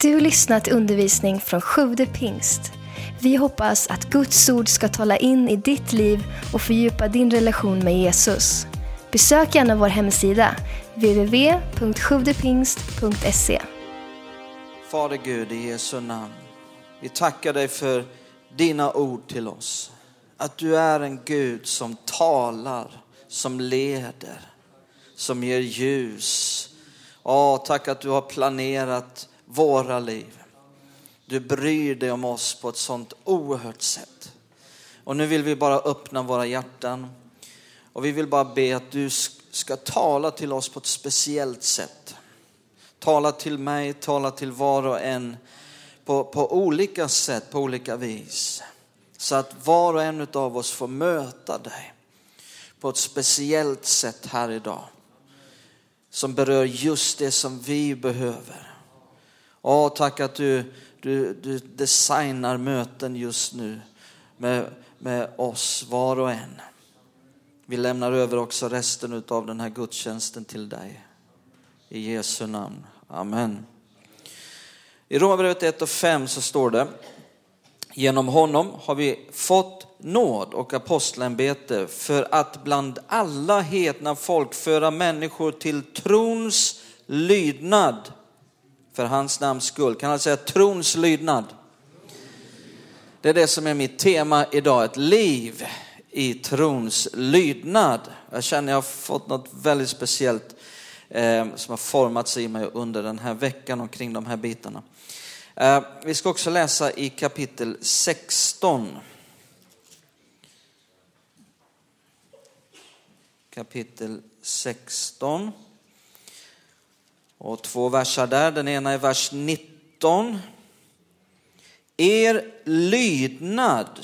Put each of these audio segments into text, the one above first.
Du har lyssnat till undervisning från Sjude pingst. Vi hoppas att Guds ord ska tala in i ditt liv och fördjupa din relation med Jesus. Besök gärna vår hemsida, www.sjuvdepingst.se. Fader Gud, i Jesu namn. Vi tackar dig för dina ord till oss. Att du är en Gud som talar, som leder, som ger ljus. Åh, tack att du har planerat våra liv. Du bryr dig om oss på ett sånt oerhört sätt. Och nu vill vi bara öppna våra hjärtan och vi vill bara be att du ska tala till oss på ett speciellt sätt. Tala till mig, tala till var och en på, på olika sätt, på olika vis. Så att var och en av oss får möta dig på ett speciellt sätt här idag. Som berör just det som vi behöver. Åh, tack att du, du, du designar möten just nu med, med oss var och en. Vi lämnar över också resten av den här gudstjänsten till dig. I Jesu namn. Amen. I Romarbrevet 1 och 5 så står det, genom honom har vi fått nåd och apostelämbete för att bland alla hedna folk föra människor till trons lydnad för hans namns skull. Kan han säga trons lydnad? Det är det som är mitt tema idag, ett liv i trons lydnad. Jag känner jag har fått något väldigt speciellt eh, som har formats i mig under den här veckan omkring de här bitarna. Eh, vi ska också läsa i kapitel 16. Kapitel 16. Och två versar där, den ena är vers 19. Er lydnad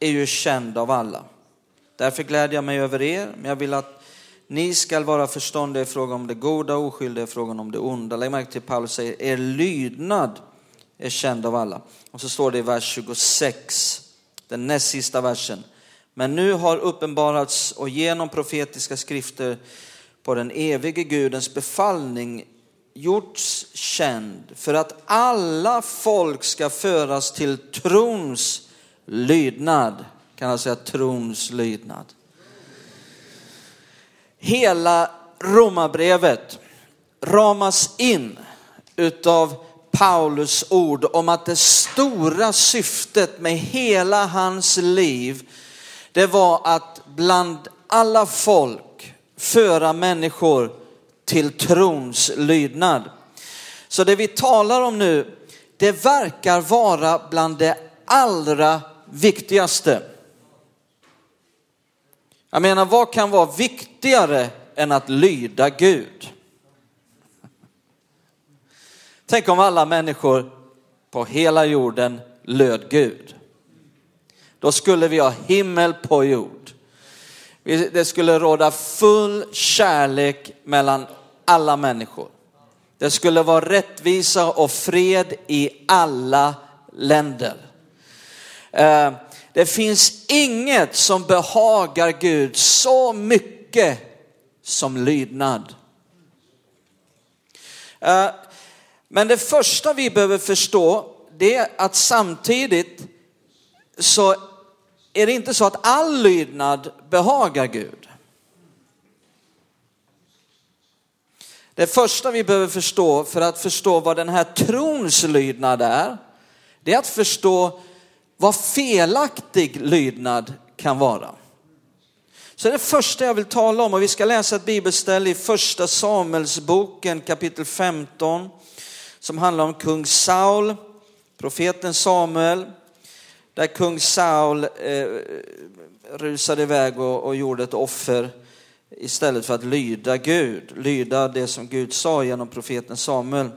är ju känd av alla. Därför glädjer jag mig över er, men jag vill att ni skall vara förståndiga i fråga om det goda och oskyldiga i frågan om det onda. Lägg märke till Paulus säger, er lydnad är känd av alla. Och så står det i vers 26, den näst sista versen. Men nu har uppenbarats och genom profetiska skrifter på den evige Gudens befallning gjorts känd för att alla folk ska föras till trons lydnad. Kan jag säga trons lydnad. Hela romabrevet ramas in utav Paulus ord om att det stora syftet med hela hans liv, det var att bland alla folk föra människor till trons lydnad. Så det vi talar om nu, det verkar vara bland det allra viktigaste. Jag menar, vad kan vara viktigare än att lyda Gud? Tänk om alla människor på hela jorden löd Gud. Då skulle vi ha himmel på jord. Det skulle råda full kärlek mellan alla människor. Det skulle vara rättvisa och fred i alla länder. Eh, det finns inget som behagar Gud så mycket som lydnad. Eh, men det första vi behöver förstå det är att samtidigt så är det inte så att all lydnad behagar Gud. Det första vi behöver förstå för att förstå vad den här trons lydnad är, det är att förstå vad felaktig lydnad kan vara. Så det första jag vill tala om, och vi ska läsa ett bibelställe i första Samuelsboken kapitel 15, som handlar om kung Saul, profeten Samuel, där kung Saul eh, rusade iväg och, och gjorde ett offer istället för att lyda Gud, lyda det som Gud sa genom profeten Samuel.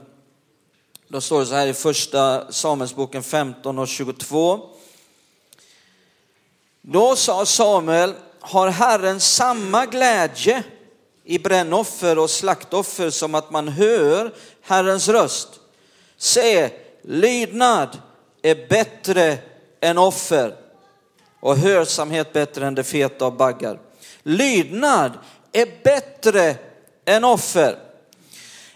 Då står det så här i första Samuelsboken 15 och 22. Då sa Samuel, har Herren samma glädje i brännoffer och slaktoffer som att man hör Herrens röst? Se, lydnad är bättre än offer och hörsamhet bättre än det feta av baggar. Lydnad är bättre än offer.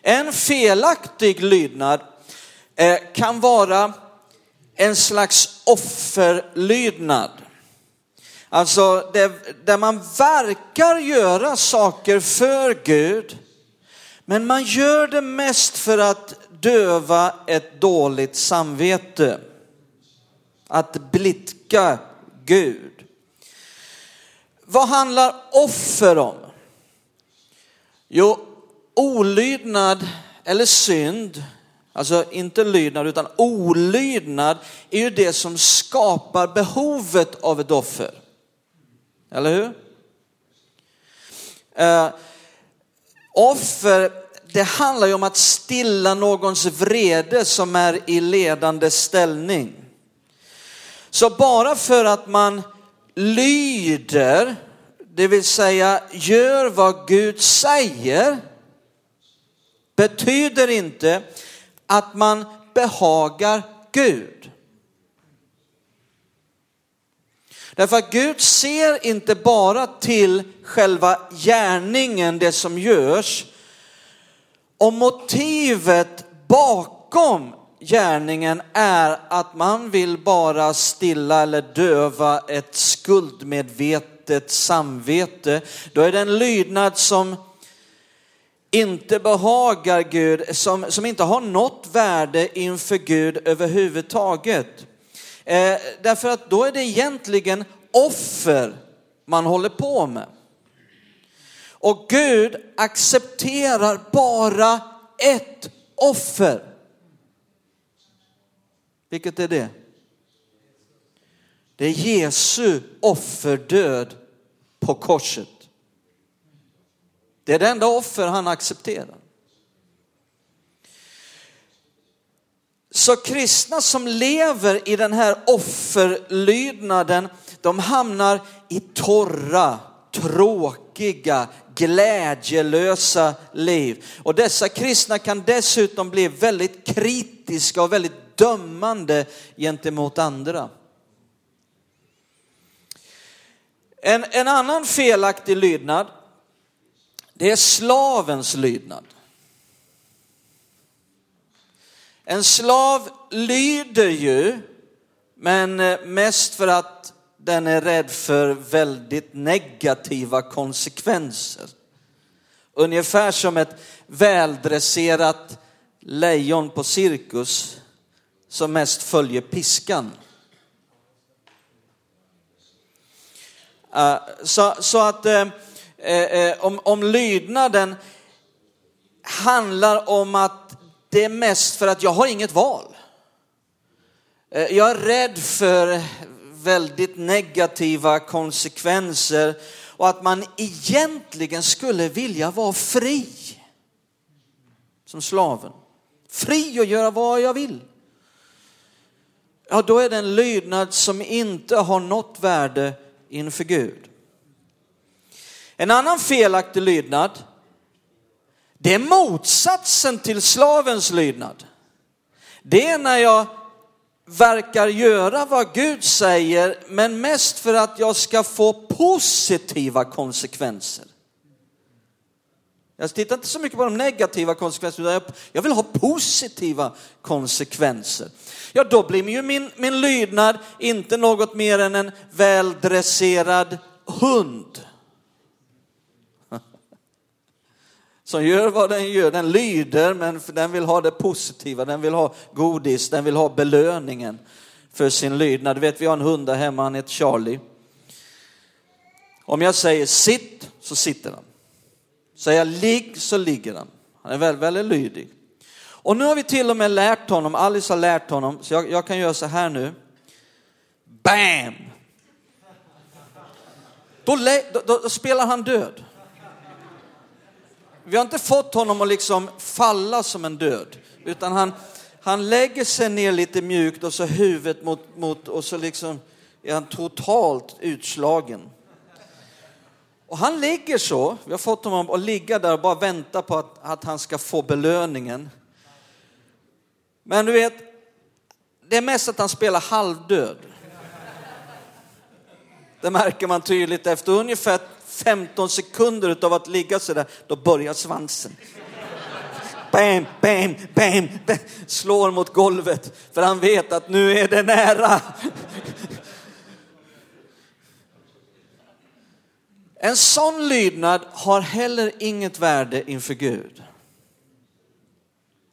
En felaktig lydnad eh, kan vara en slags offerlydnad. Alltså det, där man verkar göra saker för Gud, men man gör det mest för att döva ett dåligt samvete. Att blidka Gud. Vad handlar offer om? Jo, olydnad eller synd, alltså inte lydnad utan olydnad är ju det som skapar behovet av ett offer. Eller hur? Uh, offer, det handlar ju om att stilla någons vrede som är i ledande ställning. Så bara för att man lyder, det vill säga gör vad Gud säger, betyder inte att man behagar Gud. Därför att Gud ser inte bara till själva gärningen, det som görs, och motivet bakom gärningen är att man vill bara stilla eller döva ett skuldmedvetet samvete, då är det en lydnad som inte behagar Gud, som, som inte har något värde inför Gud överhuvudtaget. Eh, därför att då är det egentligen offer man håller på med. Och Gud accepterar bara ett offer. Vilket är det? Det är Jesu offerdöd på korset. Det är det enda offer han accepterar. Så kristna som lever i den här offerlydnaden, de hamnar i torra, tråkiga, glädjelösa liv. Och dessa kristna kan dessutom bli väldigt kritiska och väldigt dömande gentemot andra. En, en annan felaktig lydnad, det är slavens lydnad. En slav lyder ju, men eh, mest för att den är rädd för väldigt negativa konsekvenser. Ungefär som ett väldresserat lejon på cirkus som mest följer piskan. Eh, så, så, att eh, eh, om, om lydnaden handlar om att det är mest för att jag har inget val. Jag är rädd för väldigt negativa konsekvenser och att man egentligen skulle vilja vara fri. Som slaven. Fri att göra vad jag vill ja då är det en lydnad som inte har något värde inför Gud. En annan felaktig lydnad, det är motsatsen till slavens lydnad. Det är när jag verkar göra vad Gud säger, men mest för att jag ska få positiva konsekvenser. Jag tittar inte så mycket på de negativa konsekvenserna, utan jag vill ha positiva konsekvenser. Ja, då blir ju min, min lydnad inte något mer än en väldresserad hund. Som gör vad den gör, den lyder men den vill ha det positiva, den vill ha godis, den vill ha belöningen för sin lydnad. Du vet, vi har en hund där hemma, han heter Charlie. Om jag säger sitt så sitter han. Säger jag ligg så ligger han. Han är väldigt, väldigt lydig. Och nu har vi till och med lärt honom, Alice har lärt honom, så jag, jag kan göra så här nu. Bam! Då, då, då, spelar han död. Vi har inte fått honom att liksom falla som en död, utan han, han lägger sig ner lite mjukt och så huvudet mot, mot och så liksom är han totalt utslagen. Och han ligger så, vi har fått honom att ligga där och bara vänta på att, att han ska få belöningen. Men du vet, det är mest att han spelar halvdöd. Det märker man tydligt efter ungefär 15 sekunder av att ligga så där, då börjar svansen. bam, bam, bam, bam, slår mot golvet för han vet att nu är det nära. En sån lydnad har heller inget värde inför Gud.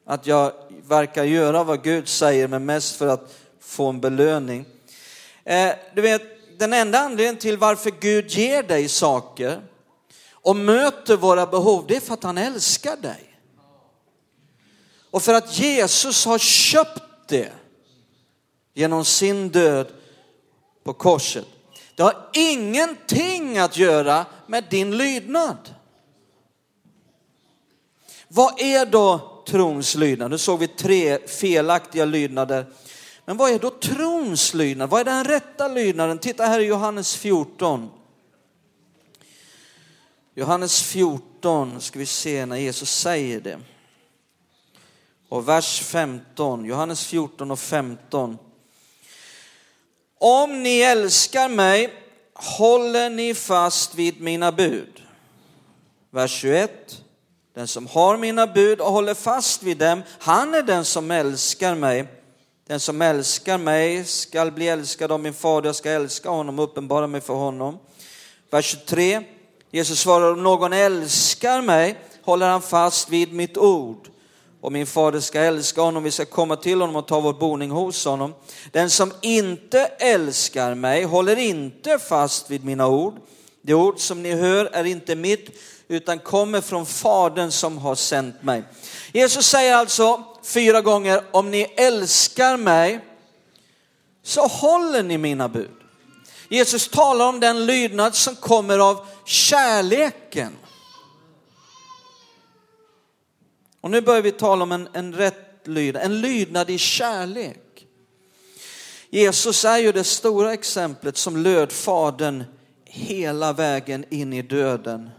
Att jag verkar göra vad Gud säger, men mest för att få en belöning. Eh, du vet, den enda anledningen till varför Gud ger dig saker och möter våra behov, det är för att han älskar dig. Och för att Jesus har köpt det genom sin död på korset. Det har ingenting att göra med din lydnad. Vad är då trons lydnad? Nu såg vi tre felaktiga lydnader. Men vad är då trons lydnad? Vad är den rätta lydnaden? Titta här i Johannes 14. Johannes 14 ska vi se när Jesus säger det. Och vers 15, Johannes 14 och 15. Om ni älskar mig håller ni fast vid mina bud. Vers 21. Den som har mina bud och håller fast vid dem, han är den som älskar mig. Den som älskar mig skall bli älskad av min fader, jag ska älska honom och uppenbara mig för honom. Vers 23. Jesus svarar, om någon älskar mig håller han fast vid mitt ord och min fader ska älska honom, vi ska komma till honom och ta vår boning hos honom. Den som inte älskar mig håller inte fast vid mina ord. Det ord som ni hör är inte mitt, utan kommer från Fadern som har sänt mig. Jesus säger alltså fyra gånger, om ni älskar mig så håller ni mina bud. Jesus talar om den lydnad som kommer av kärleken. Och nu börjar vi tala om en, en rätt lydnad, en lydnad i kärlek. Jesus är ju det stora exemplet som löd Fadern hela vägen in i döden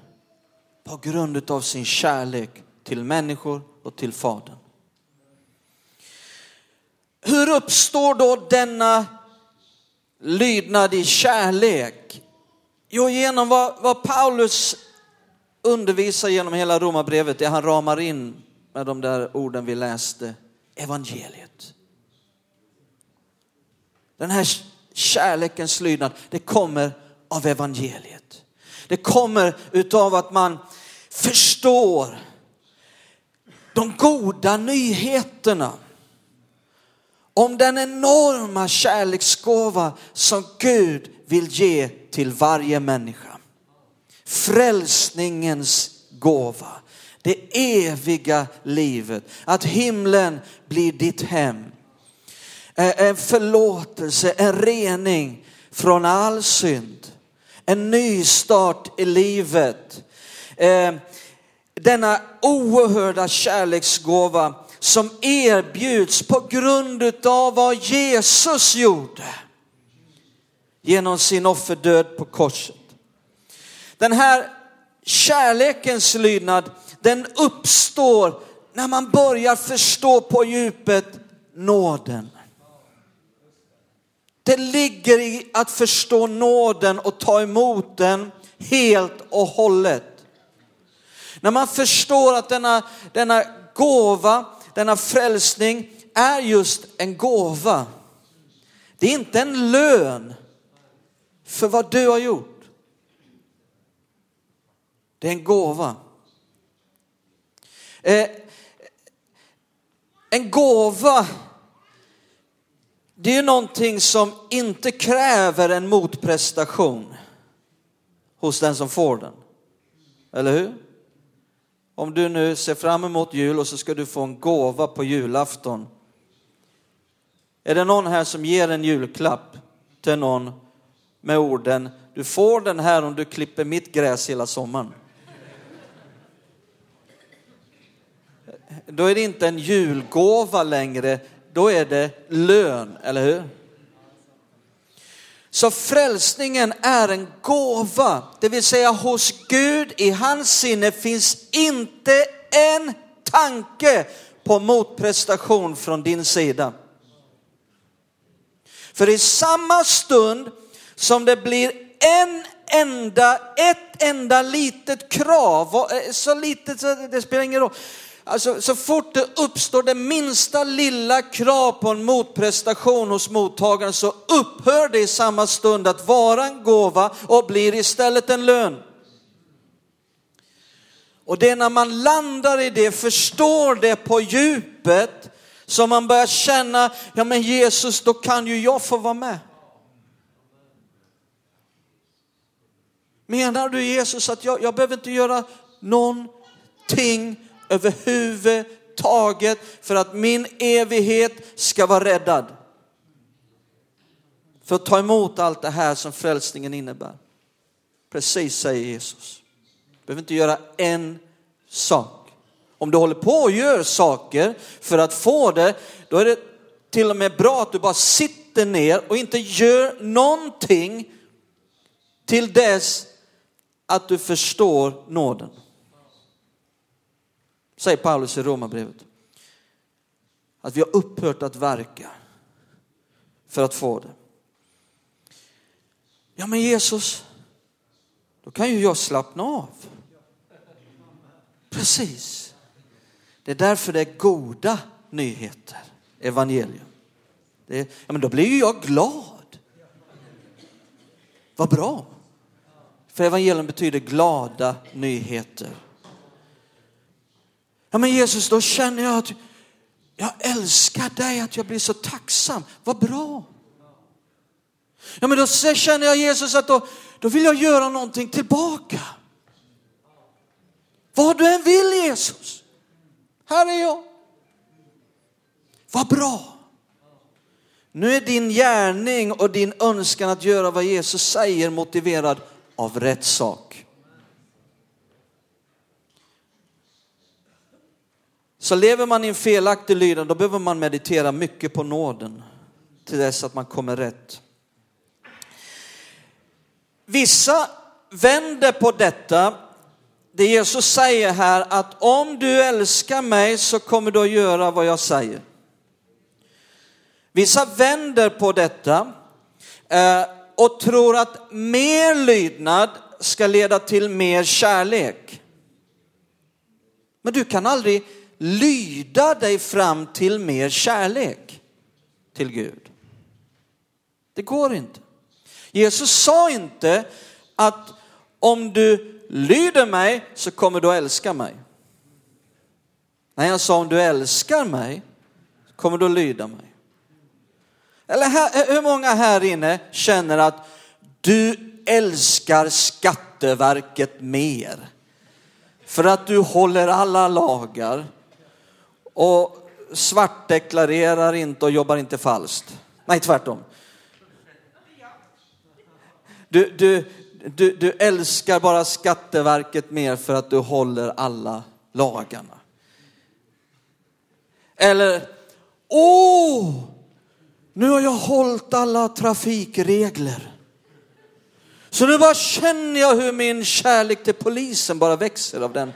på grund av sin kärlek till människor och till Fadern. Hur uppstår då denna lydnad i kärlek? Jo, genom vad, vad Paulus undervisar genom hela romabrevet, det han ramar in med de där orden vi läste, evangeliet. Den här kärlekens lydnad, det kommer av evangeliet. Det kommer utav att man förstår de goda nyheterna om den enorma kärleksgåva som Gud vill ge till varje människa. Frälsningens gåva det eviga livet. Att himlen blir ditt hem. Eh, en förlåtelse, en rening från all synd. En ny start i livet. Eh, denna oerhörda kärleksgåva som erbjuds på grund av vad Jesus gjorde genom sin offerdöd på korset. Den här kärlekens lydnad den uppstår när man börjar förstå på djupet nåden. Det ligger i att förstå nåden och ta emot den helt och hållet. När man förstår att denna, denna gåva, denna frälsning är just en gåva. Det är inte en lön för vad du har gjort. Det är en gåva. Eh, en gåva, det är någonting som inte kräver en motprestation hos den som får den. Eller hur? Om du nu ser fram emot jul och så ska du få en gåva på julafton. Är det någon här som ger en julklapp till någon med orden, du får den här om du klipper mitt gräs hela sommaren? då är det inte en julgåva längre, då är det lön, eller hur? Så frälsningen är en gåva, det vill säga hos Gud i hans sinne finns inte en tanke på motprestation från din sida. För i samma stund som det blir en enda, ett enda litet krav, eh, så litet så det spelar ingen roll, Alltså, så fort det uppstår det minsta lilla krav på en motprestation hos mottagaren så upphör det i samma stund att vara en gåva och blir istället en lön. Och det är när man landar i det, förstår det på djupet, som man börjar känna, ja men Jesus, då kan ju jag få vara med. Menar du Jesus att jag, jag behöver inte göra någonting överhuvudtaget för att min evighet ska vara räddad? För att ta emot allt det här som frälsningen innebär. Precis säger Jesus. Du behöver inte göra en sak. Om du håller på och gör saker för att få det, då är det till och med bra att du bara sitter ner och inte gör någonting till dess att du förstår nåden. Säger Paulus i Romarbrevet. Att vi har upphört att verka för att få det. Ja men Jesus, då kan ju jag slappna av. Precis. Det är därför det är goda nyheter, evangelium. Det är, ja, men då blir ju jag glad. Vad bra. För evangelium betyder glada nyheter. Ja men Jesus, då känner jag att jag älskar dig, att jag blir så tacksam. Vad bra. Ja men då känner jag Jesus att då, då vill jag göra någonting tillbaka. Vad du än vill Jesus. Här är jag. Vad bra. Nu är din gärning och din önskan att göra vad Jesus säger motiverad av rätt sak. Så lever man i en felaktig lydnad, då behöver man meditera mycket på nåden till dess att man kommer rätt. Vissa vänder på detta det Jesus säger här att om du älskar mig så kommer du att göra vad jag säger. Vissa vänder på detta eh, och tror att mer lydnad ska leda till mer kärlek. Men du kan aldrig lyda dig fram till mer kärlek till Gud. Det går inte. Jesus sa inte att om du lyder mig så kommer du att älska mig. Nej, han sa om du älskar mig kommer du att lyda mig. Eller här, hur många här inne känner att du älskar Skatteverket mer? För att du håller alla lagar och svartdeklarerar inte och jobbar inte falskt. Nej, tvärtom. Du, du, du, du älskar bara Skatteverket mer för att du håller alla lagarna. Eller, åh, nu har jag hållit alla trafikregler. Så nu bara känner jag hur min kärlek till polisen bara växer av den.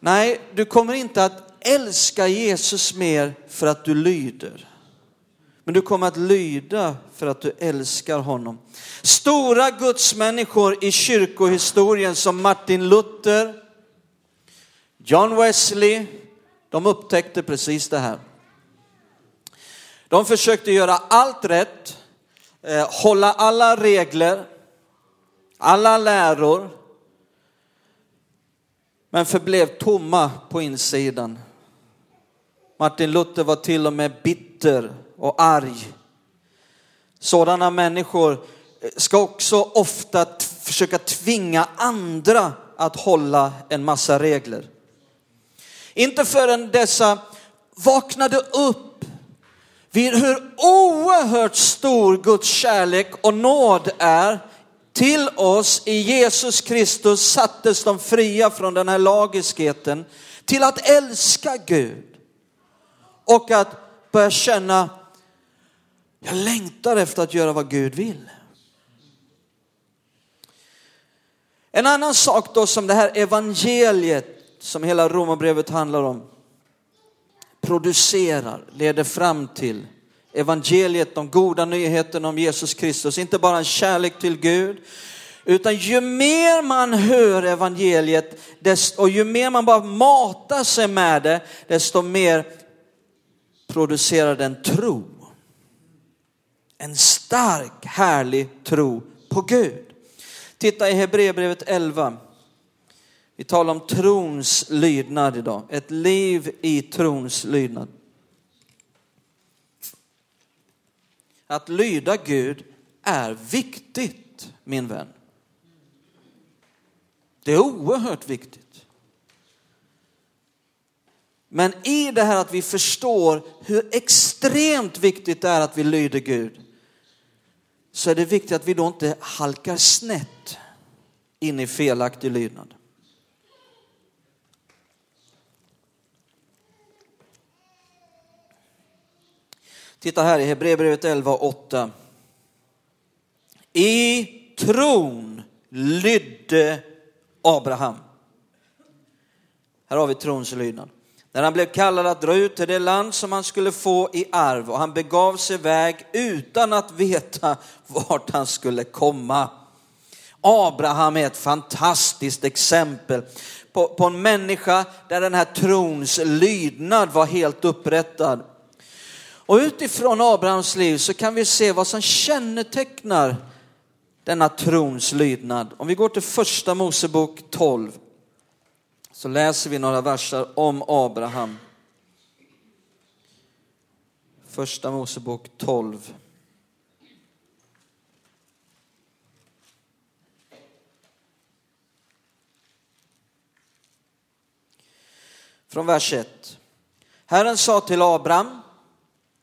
Nej, du kommer inte att älska Jesus mer för att du lyder. Men du kommer att lyda för att du älskar honom. Stora gudsmänniskor i kyrkohistorien som Martin Luther, John Wesley, de upptäckte precis det här. De försökte göra allt rätt, eh, hålla alla regler, alla läror, men förblev tomma på insidan. Martin Luther var till och med bitter och arg. Sådana människor ska också ofta försöka tvinga andra att hålla en massa regler. Inte förrän dessa vaknade upp vid hur oerhört stor Guds kärlek och nåd är till oss i Jesus Kristus sattes de fria från den här lagiskheten till att älska Gud och att börja känna jag längtar efter att göra vad Gud vill. En annan sak då som det här evangeliet som hela romarbrevet handlar om producerar, leder fram till. Evangeliet, de goda nyheterna om Jesus Kristus, inte bara en kärlek till Gud, Utan ju mer man hör evangeliet och ju mer man bara matar sig med det, desto mer producerar den tro. En stark, härlig tro på Gud. Titta i Hebreerbrevet 11. Vi talar om trons lydnad idag. Ett liv i trons lydnad. Att lyda Gud är viktigt, min vän. Det är oerhört viktigt. Men i det här att vi förstår hur extremt viktigt det är att vi lyder Gud, så är det viktigt att vi då inte halkar snett in i felaktig lydnad. Titta här i Hebreerbrevet 11 och 8. I tron lydde Abraham. Här har vi trons lydnad. När han blev kallad att dra ut till det land som han skulle få i arv och han begav sig iväg utan att veta vart han skulle komma. Abraham är ett fantastiskt exempel på, på en människa där den här trons lydnad var helt upprättad. Och utifrån Abrahams liv så kan vi se vad som kännetecknar denna trons lydnad. Om vi går till första Mosebok 12 så läser vi några verser om Abraham. Första Mosebok 12. Från vers 1. Herren sa till Abraham,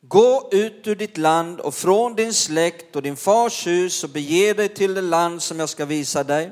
gå ut ur ditt land och från din släkt och din fars hus och bege dig till det land som jag ska visa dig.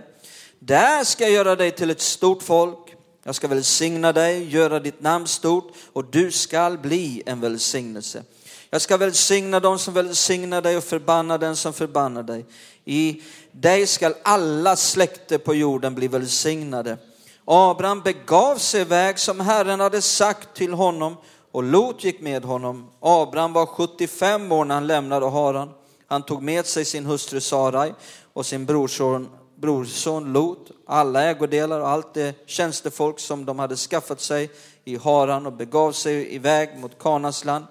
Där ska jag göra dig till ett stort folk jag ska välsigna dig, göra ditt namn stort och du skall bli en välsignelse. Jag ska välsigna dem som välsignar dig och förbanna den som förbannar dig. I dig skall alla släkter på jorden bli välsignade. Abraham begav sig iväg som Herren hade sagt till honom och Lot gick med honom. Abraham var 75 år när han lämnade Haran. Han tog med sig sin hustru Sarai och sin brorson brorson Lot, alla ägodelar och allt det tjänstefolk som de hade skaffat sig i Haran och begav sig iväg mot Kanans land.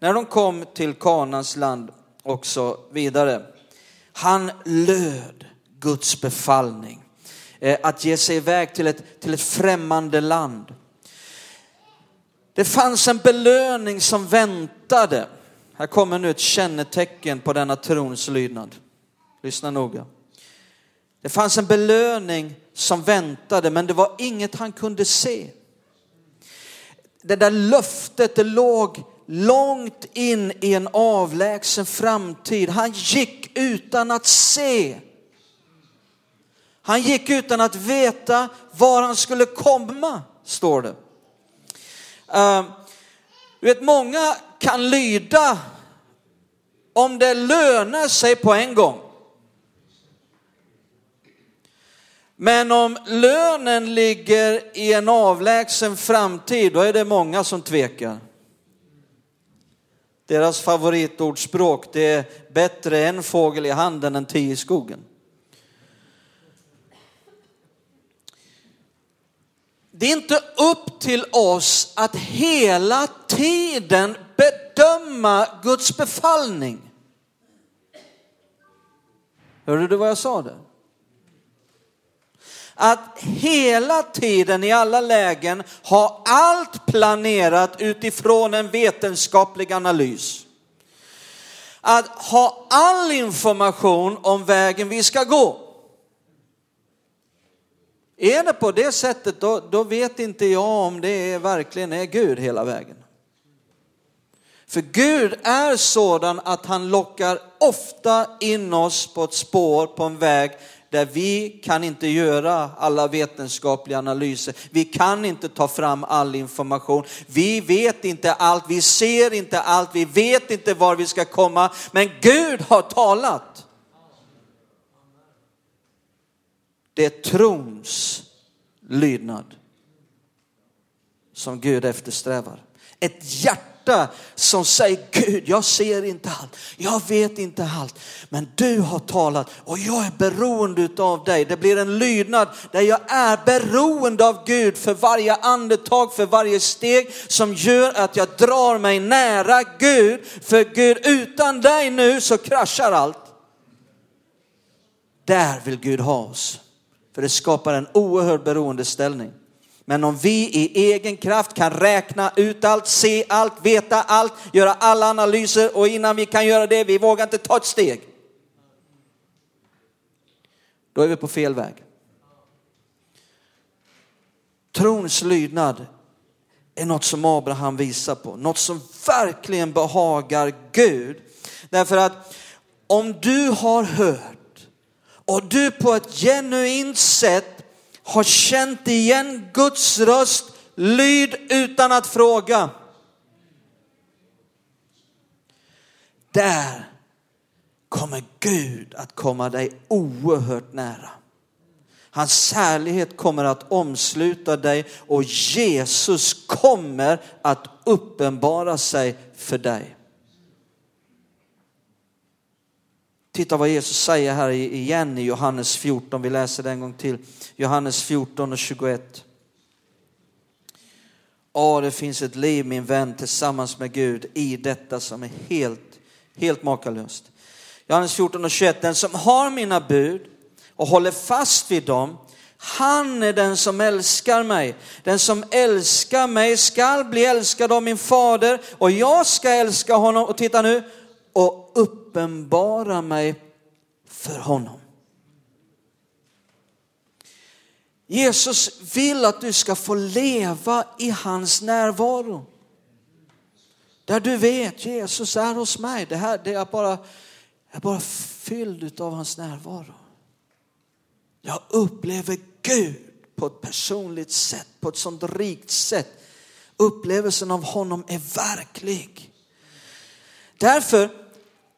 När de kom till Kanans land och så vidare, han löd Guds befallning eh, att ge sig iväg till ett, till ett främmande land. Det fanns en belöning som väntade. Här kommer nu ett kännetecken på denna trons lydnad. Lyssna noga. Det fanns en belöning som väntade, men det var inget han kunde se. Det där löftet, det låg långt in i en avlägsen framtid. Han gick utan att se. Han gick utan att veta var han skulle komma, står det. Ehm, du vet, många kan lyda om det lönar sig på en gång. Men om lönen ligger i en avlägsen framtid, då är det många som tvekar. Deras favoritordspråk, det är bättre en fågel i handen än tio i skogen. Det är inte upp till oss att hela tiden bedöma Guds befallning. Hörde du vad jag sa där? att hela tiden i alla lägen ha allt planerat utifrån en vetenskaplig analys. Att ha all information om vägen vi ska gå. Är det på det sättet då, då vet inte jag om det är, verkligen är Gud hela vägen. För Gud är sådan att han lockar ofta in oss på ett spår, på en väg där vi kan inte göra alla vetenskapliga analyser. Vi kan inte ta fram all information. Vi vet inte allt, vi ser inte allt, vi vet inte var vi ska komma. Men Gud har talat. Det är trons lydnad som Gud eftersträvar. Ett hjärta som säger Gud, jag ser inte allt, jag vet inte allt, men du har talat och jag är beroende av dig. Det blir en lydnad där jag är beroende av Gud för varje andetag, för varje steg som gör att jag drar mig nära Gud. För Gud, utan dig nu så kraschar allt. Där vill Gud ha oss. För det skapar en oerhörd beroendeställning. Men om vi i egen kraft kan räkna ut allt, se allt, veta allt, göra alla analyser och innan vi kan göra det, vi vågar inte ta ett steg. Då är vi på fel väg. Trons lydnad är något som Abraham visar på, något som verkligen behagar Gud. Därför att om du har hört och du på ett genuint sätt har känt igen Guds röst, lyd utan att fråga. Där kommer Gud att komma dig oerhört nära. Hans särlighet kommer att omsluta dig och Jesus kommer att uppenbara sig för dig. Titta vad Jesus säger här igen i Johannes 14. Vi läser det en gång till. Johannes 14 och 21. Ja, det finns ett liv min vän tillsammans med Gud i detta som är helt, helt makalöst. Johannes 14 och 21. Den som har mina bud och håller fast vid dem, han är den som älskar mig. Den som älskar mig skall bli älskad av min fader och jag ska älska honom. Och titta nu, och uppenbara mig för honom. Jesus vill att du ska få leva i hans närvaro. Där du vet, Jesus är hos mig. Det här det är bara, jag är bara fylld av hans närvaro. Jag upplever Gud på ett personligt sätt, på ett sånt rikt sätt. Upplevelsen av honom är verklig. Därför,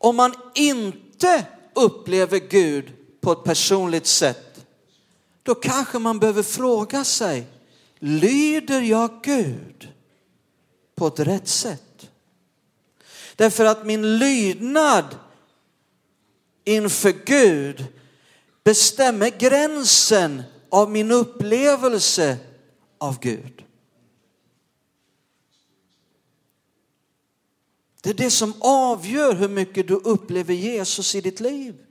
om man inte upplever Gud på ett personligt sätt, då kanske man behöver fråga sig, lyder jag Gud på ett rätt sätt? Därför att min lydnad inför Gud bestämmer gränsen av min upplevelse av Gud. Det är det som avgör hur mycket du upplever Jesus i ditt liv.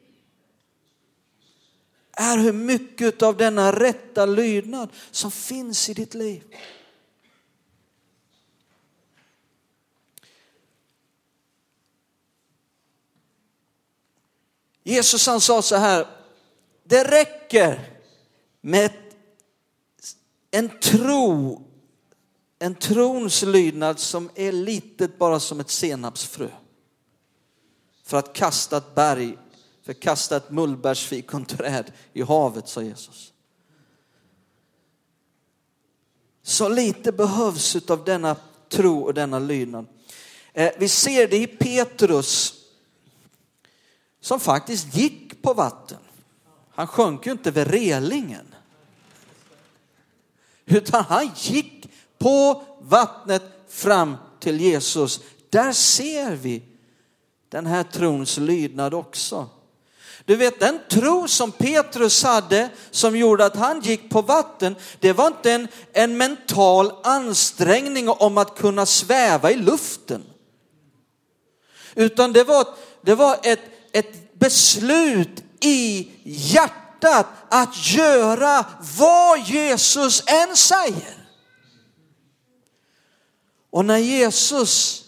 Är hur mycket av denna rätta lydnad som finns i ditt liv. Jesus han sa så här, det räcker med en tro en trons lydnad som är litet bara som ett senapsfrö. För att kasta ett berg, för att kasta ett mullbärsfikonträd i havet, sa Jesus. Så lite behövs av denna tro och denna lydnad. Eh, vi ser det i Petrus som faktiskt gick på vatten. Han sjönk ju inte vid relingen. Utan han gick på vattnet fram till Jesus. Där ser vi den här trons lydnad också. Du vet den tro som Petrus hade som gjorde att han gick på vatten, det var inte en, en mental ansträngning om att kunna sväva i luften. Utan det var, det var ett, ett beslut i hjärtat att göra vad Jesus än säger. Och när Jesus,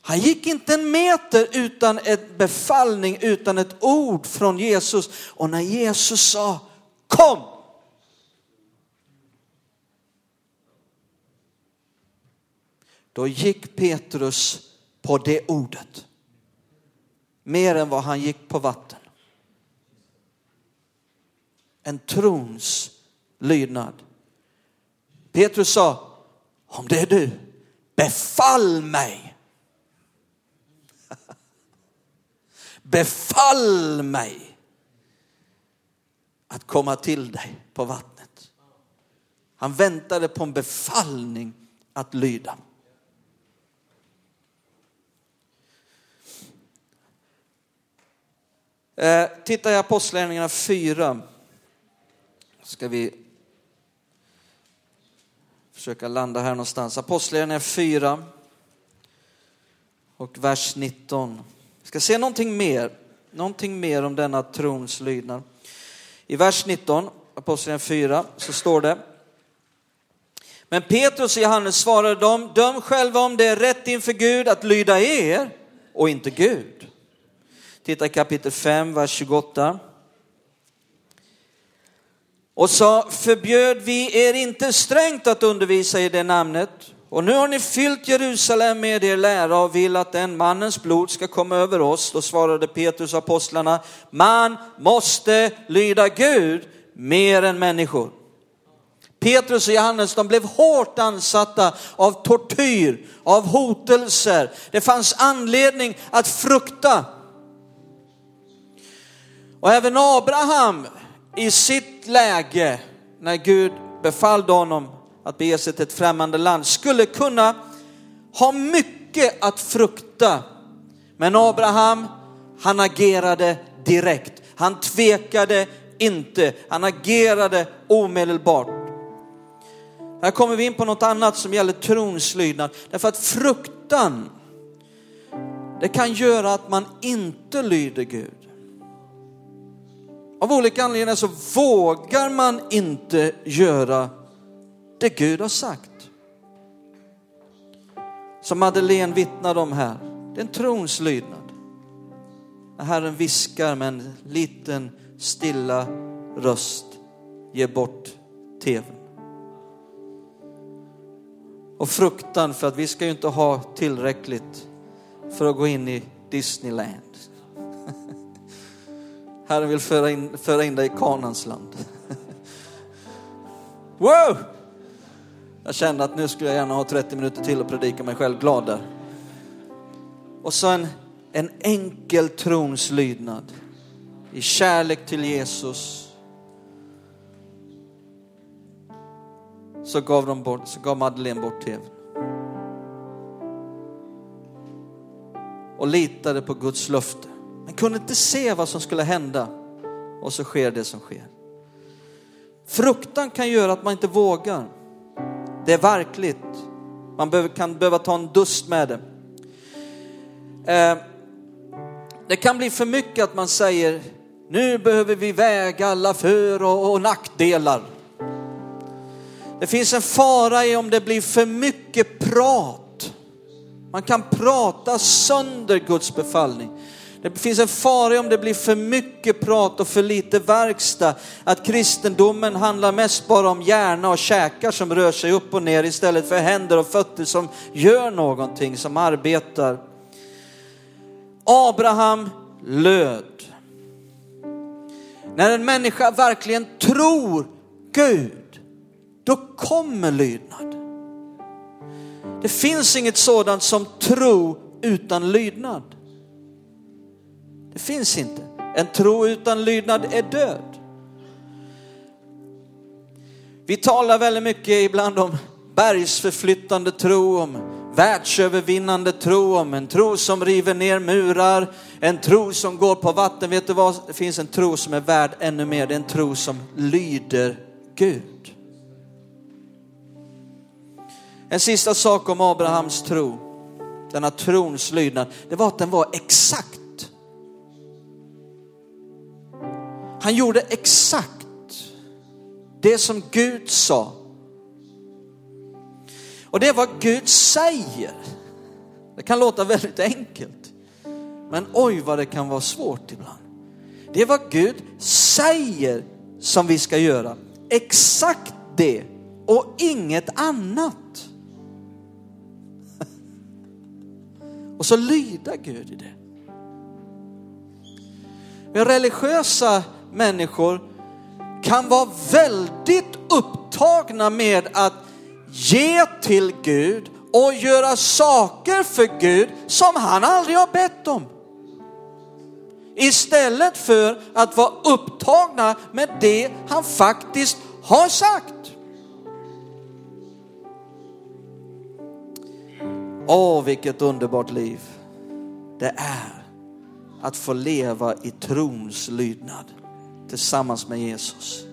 han gick inte en meter utan ett befallning, utan ett ord från Jesus. Och när Jesus sa kom. Då gick Petrus på det ordet. Mer än vad han gick på vatten. En trons lydnad. Petrus sa, om det är du, befall mig. Befall mig att komma till dig på vattnet. Han väntade på en befallning att lyda. Eh, titta i Apostlagärningarna 4 ska vi försöka landa här någonstans. Apostlagärningarna 4 och vers 19. Vi ska se någonting mer, någonting mer om denna trons lydnad. I vers 19, Apostlagärningarna 4, så står det men Petrus och Johannes svarade dem, döm själva om det är rätt inför Gud att lyda er och inte Gud. Titta i kapitel 5, vers 28. Och sa, förbjöd vi er inte strängt att undervisa i det namnet? Och nu har ni fyllt Jerusalem med er lära och vill att den mannens blod ska komma över oss. Då svarade Petrus apostlarna, man måste lyda Gud mer än människor. Petrus och Johannes de blev hårt ansatta av tortyr, av hotelser. Det fanns anledning att frukta. Och även Abraham i sitt läge, när Gud befallde honom att bege sig till ett främmande land, skulle kunna ha mycket att frukta. Men Abraham, han agerade direkt. Han tvekade inte, han agerade omedelbart. Här kommer vi in på något annat som gäller trons lydnad. Därför att fruktan, det kan göra att man inte lyder Gud. Av olika anledningar så vågar man inte göra det Gud har sagt. Som Madeleine vittnade om här, det är en trons lydnad. När Herren viskar med en liten stilla röst, ge bort tvn. Och fruktan för att vi ska ju inte ha tillräckligt för att gå in i Disneyland. Herren vill föra in, föra in dig i Kanans land. Wow! Jag kände att nu skulle jag gärna ha 30 minuter till och predika mig själv glad där. Och så en, en enkel trons lydnad i kärlek till Jesus. Så gav, de bort, så gav Madeleine bort tvn. Och litade på Guds löfte. Men kunde inte se vad som skulle hända. Och så sker det som sker. Fruktan kan göra att man inte vågar. Det är verkligt. Man kan behöva ta en dust med det. Eh, det kan bli för mycket att man säger, nu behöver vi väga alla för och nackdelar. Det finns en fara i om det blir för mycket prat. Man kan prata sönder Guds befallning. Det finns en fara om det blir för mycket prat och för lite verkstad. Att kristendomen handlar mest bara om hjärna och käkar som rör sig upp och ner istället för händer och fötter som gör någonting, som arbetar. Abraham löd. När en människa verkligen tror Gud, då kommer lydnad. Det finns inget sådant som tro utan lydnad. Det finns inte. En tro utan lydnad är död. Vi talar väldigt mycket ibland om bergsförflyttande tro, om världsövervinnande tro, om en tro som river ner murar, en tro som går på vatten. Vet du vad? Det finns en tro som är värd ännu mer. Det är en tro som lyder Gud. En sista sak om Abrahams tro, denna trons lydnad, det var att den var exakt. Han gjorde exakt det som Gud sa. Och det är vad Gud säger. Det kan låta väldigt enkelt. Men oj vad det kan vara svårt ibland. Det är vad Gud säger som vi ska göra. Exakt det och inget annat. Och så lyda Gud i det. Men religiösa människor kan vara väldigt upptagna med att ge till Gud och göra saker för Gud som han aldrig har bett om. Istället för att vara upptagna med det han faktiskt har sagt. Åh, vilket underbart liv det är att få leva i trons lydnad tillsammans med Jesus.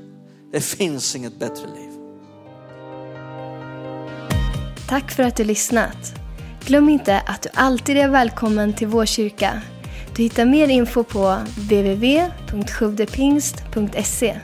Det finns inget bättre liv. Tack för att du lyssnat. Glöm inte att du alltid är välkommen till vår kyrka. Du hittar mer info på www.sjuvdepingst.se